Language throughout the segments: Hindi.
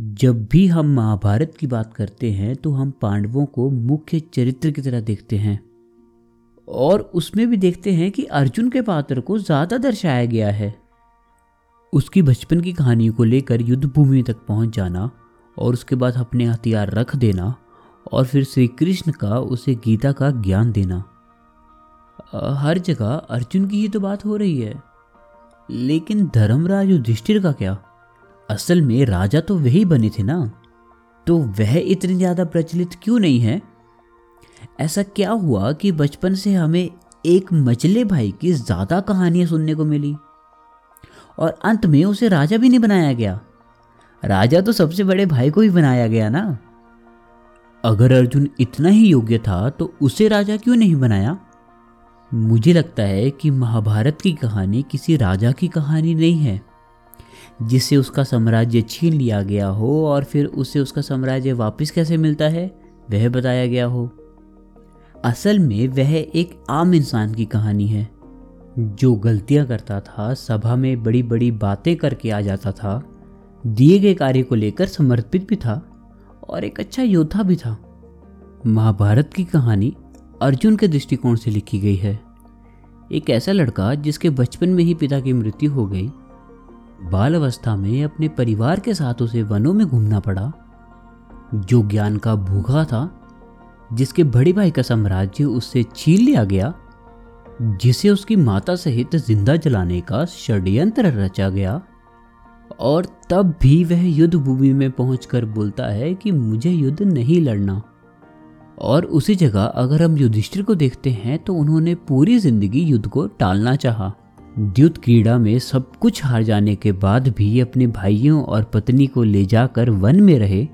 जब भी हम महाभारत की बात करते हैं तो हम पांडवों को मुख्य चरित्र की तरह देखते हैं। और उसमें भी देखते हैं कि अर्जुन के पात्र को ज़्यादा दर्शाया गया है। उसकी बचपन की कहानियों को लेकर युद्ध भूमि तक पहुँच जाना, और उसके बाद अपने हथियार रख देना, और फिर श्री कृष्ण का उसे गीता का ज्ञान देना। हर जगह अर्जुन की ही तो बात हो रही है। लेकिन धर्मराज युधिष्ठिर का क्या? असल में राजा तो वही बने थे ना? तो वह इतने ज़्यादा प्रचलित क्यों नहीं है? ऐसा क्या हुआ कि बचपन से हमें एक मचले भाई की ज़्यादा कहानियाँ सुनने को मिली? और अंत में उसे राजा भी नहीं बनाया गया। राजा तो सबसे बड़े भाई को ही बनाया गया ना? अगर अर्जुन इतना ही योग्य था तो उसे राजा क्यों नहीं बनाया? मुझे लगता है कि महाभारत की कहानी किसी राजा की कहानी नहीं है। जिससे उसका साम्राज्य छीन लिया गया हो और फिर उसे उसका साम्राज्य वापस कैसे मिलता है, वह बताया गया हो। असल में वह एक आम इंसान की कहानी है। जो गलतियाँ करता था, सभा में बड़ी बड़ी बातें करके आ जाता था, दिए गए कार्य को लेकर समर्पित भी था और एक अच्छा योद्धा भी था। महाभारत की कहानी अर्जुन के दृष्टिकोण से लिखी गई है। एक ऐसा लड़का जिसके बचपन में ही पिता की मृत्यु हो गई बाल अवस्था में अपने परिवार के साथ उसे वनों में घूमना पड़ा, जो ज्ञान का भूखा था, जिसके बड़े भाई का साम्राज्य उससे छीन लिया गया, जिसे उसकी माता सहित ज़िंदा जलाने का षड्यंत्र रचा गया। और तब भी वह युद्ध भूमि में पहुंचकर बोलता है कि मुझे युद्ध नहीं लड़ना। और उसी जगह अगर हम युधिष्ठिर को देखते हैं तो उन्होंने पूरी ज़िंदगी युद्ध को टालना चाहा। युद्ध क्रीड़ा में सब कुछ हार जाने के बाद भी अपने भाइयों और पत्नी को ले जाकर वन में रहे,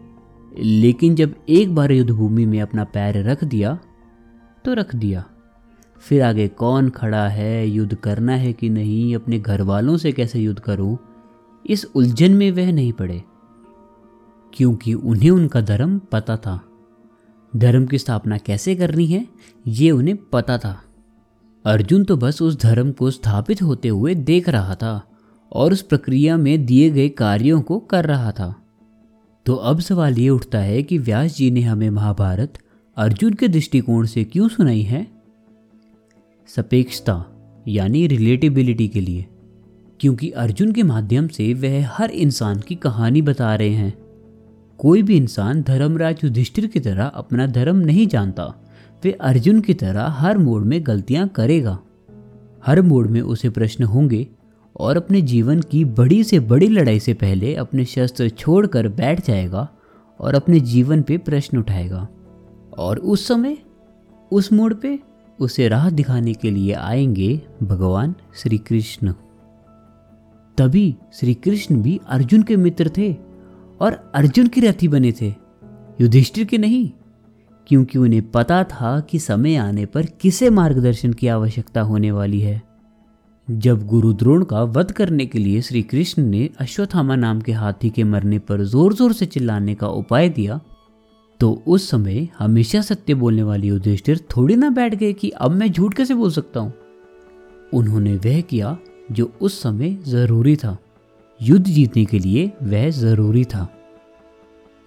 लेकिन जब एक बार युद्ध भूमि में अपना पैर रख दिया तो रख दिया। फिर आगे कौन खड़ा है, युद्ध करना है कि नहीं, अपने घर वालों से कैसे युद्ध करूँ, इस उलझन में वह नहीं पड़े। क्योंकि उन्हें उनका धर्म पता था। धर्म की स्थापना कैसे करनी है, ये उन्हें पता था। अर्जुन तो बस उस धर्म को स्थापित होते हुए देख रहा था और उस प्रक्रिया में दिए गए कार्यों को कर रहा था। तो अब सवाल ये उठता है कि व्यास जी ने हमें महाभारत अर्जुन के दृष्टिकोण से क्यों सुनाई है? सपेक्षता, यानी रिलेटिबिलिटी के लिए, क्योंकि अर्जुन के माध्यम से वह हर इंसान की कहानी बता रहे हैं। कोई भी इंसान धर्मराज युधिष्ठिर की तरह अपना धर्म नहीं जानता। वे अर्जुन की तरह हर मोड़ में गलतियाँ करेगा। हर मोड़ में उसे प्रश्न होंगे और अपने जीवन की बड़ी से बड़ी लड़ाई से पहले अपने शस्त्र छोड़कर बैठ जाएगा और अपने जीवन पे प्रश्न उठाएगा। और उस समय, उस मोड़ पे उसे राह दिखाने के लिए आएँगे भगवान श्री कृष्ण तभी श्री कृष्ण भी अर्जुन के मित्र थे और अर्जुन के रथी बने थे। युधिष्ठिर के नहीं क्योंकि उन्हें पता था कि समय आने पर किसे मार्गदर्शन की आवश्यकता होने वाली है। जब गुरु द्रोण का वध करने के लिए श्री कृष्ण ने अश्वत्थामा नाम के हाथी के मरने पर ज़ोर ज़ोर से चिल्लाने का उपाय दिया तो उस समय हमेशा सत्य बोलने वाली युधिष्ठिर थोड़ी ना बैठ गए कि अब मैं झूठ कैसे बोल सकता हूँ? उन्होंने वह किया जो उस समय ज़रूरी था। युद्ध जीतने के लिए वह ज़रूरी था।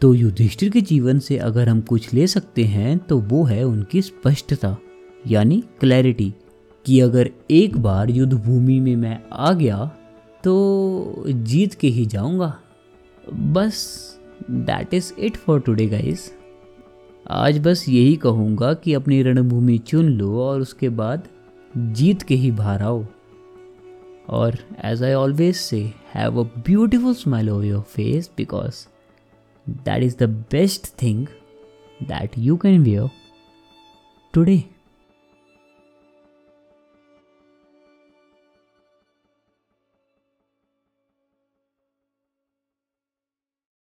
तो युधिष्ठिर के जीवन से अगर हम कुछ ले सकते हैं तो वो है उनकी स्पष्टता, यानी क्लैरिटी कि अगर एक बार युद्ध भूमि में मैं आ गया तो जीत के ही जाऊँगा। बस that is it for today guys आज बस यही कहूँगा कि अपनी रणभूमि चुन लो और उसके बाद जीत के ही बाहर आओ। और as I always say have a beautiful smile over your face because that is the best thing that you can wear today.